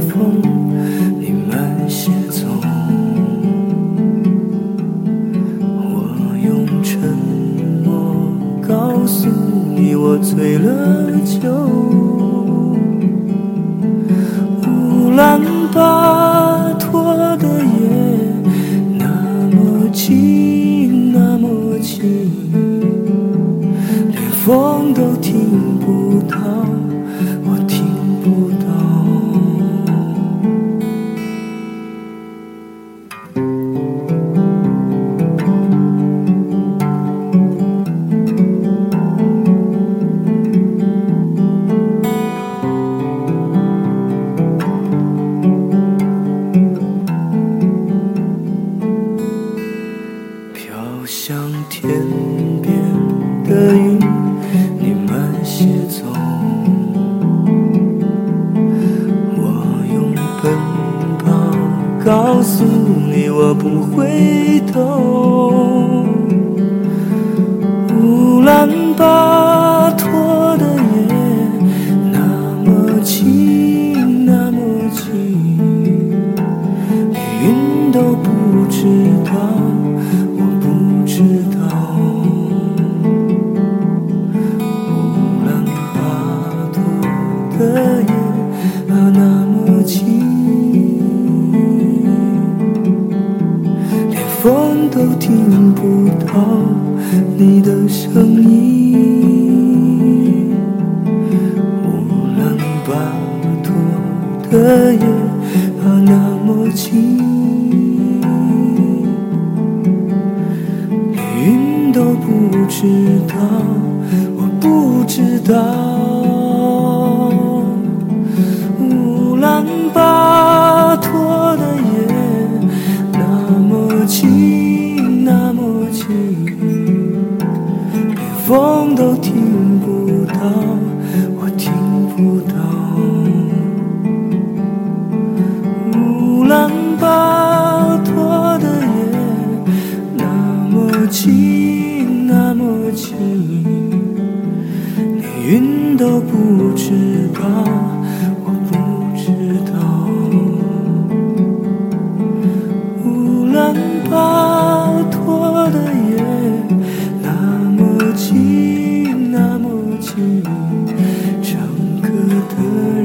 风，你慢些走。我用沉默告诉你，我醉了酒。乌兰巴托的夜那么静，那么静，连风的云，你慢些走。我用奔跑告诉你，我不回头。乌兰巴托的夜那么静，那么静，连风都听不到你的声音。乌兰巴托的夜啊，那么静，连云都不知道，我不知道。乌兰巴托的夜那么静，那么静，连云都不知道，我不知道。乌兰巴托的夜那么静，那么静，唱歌的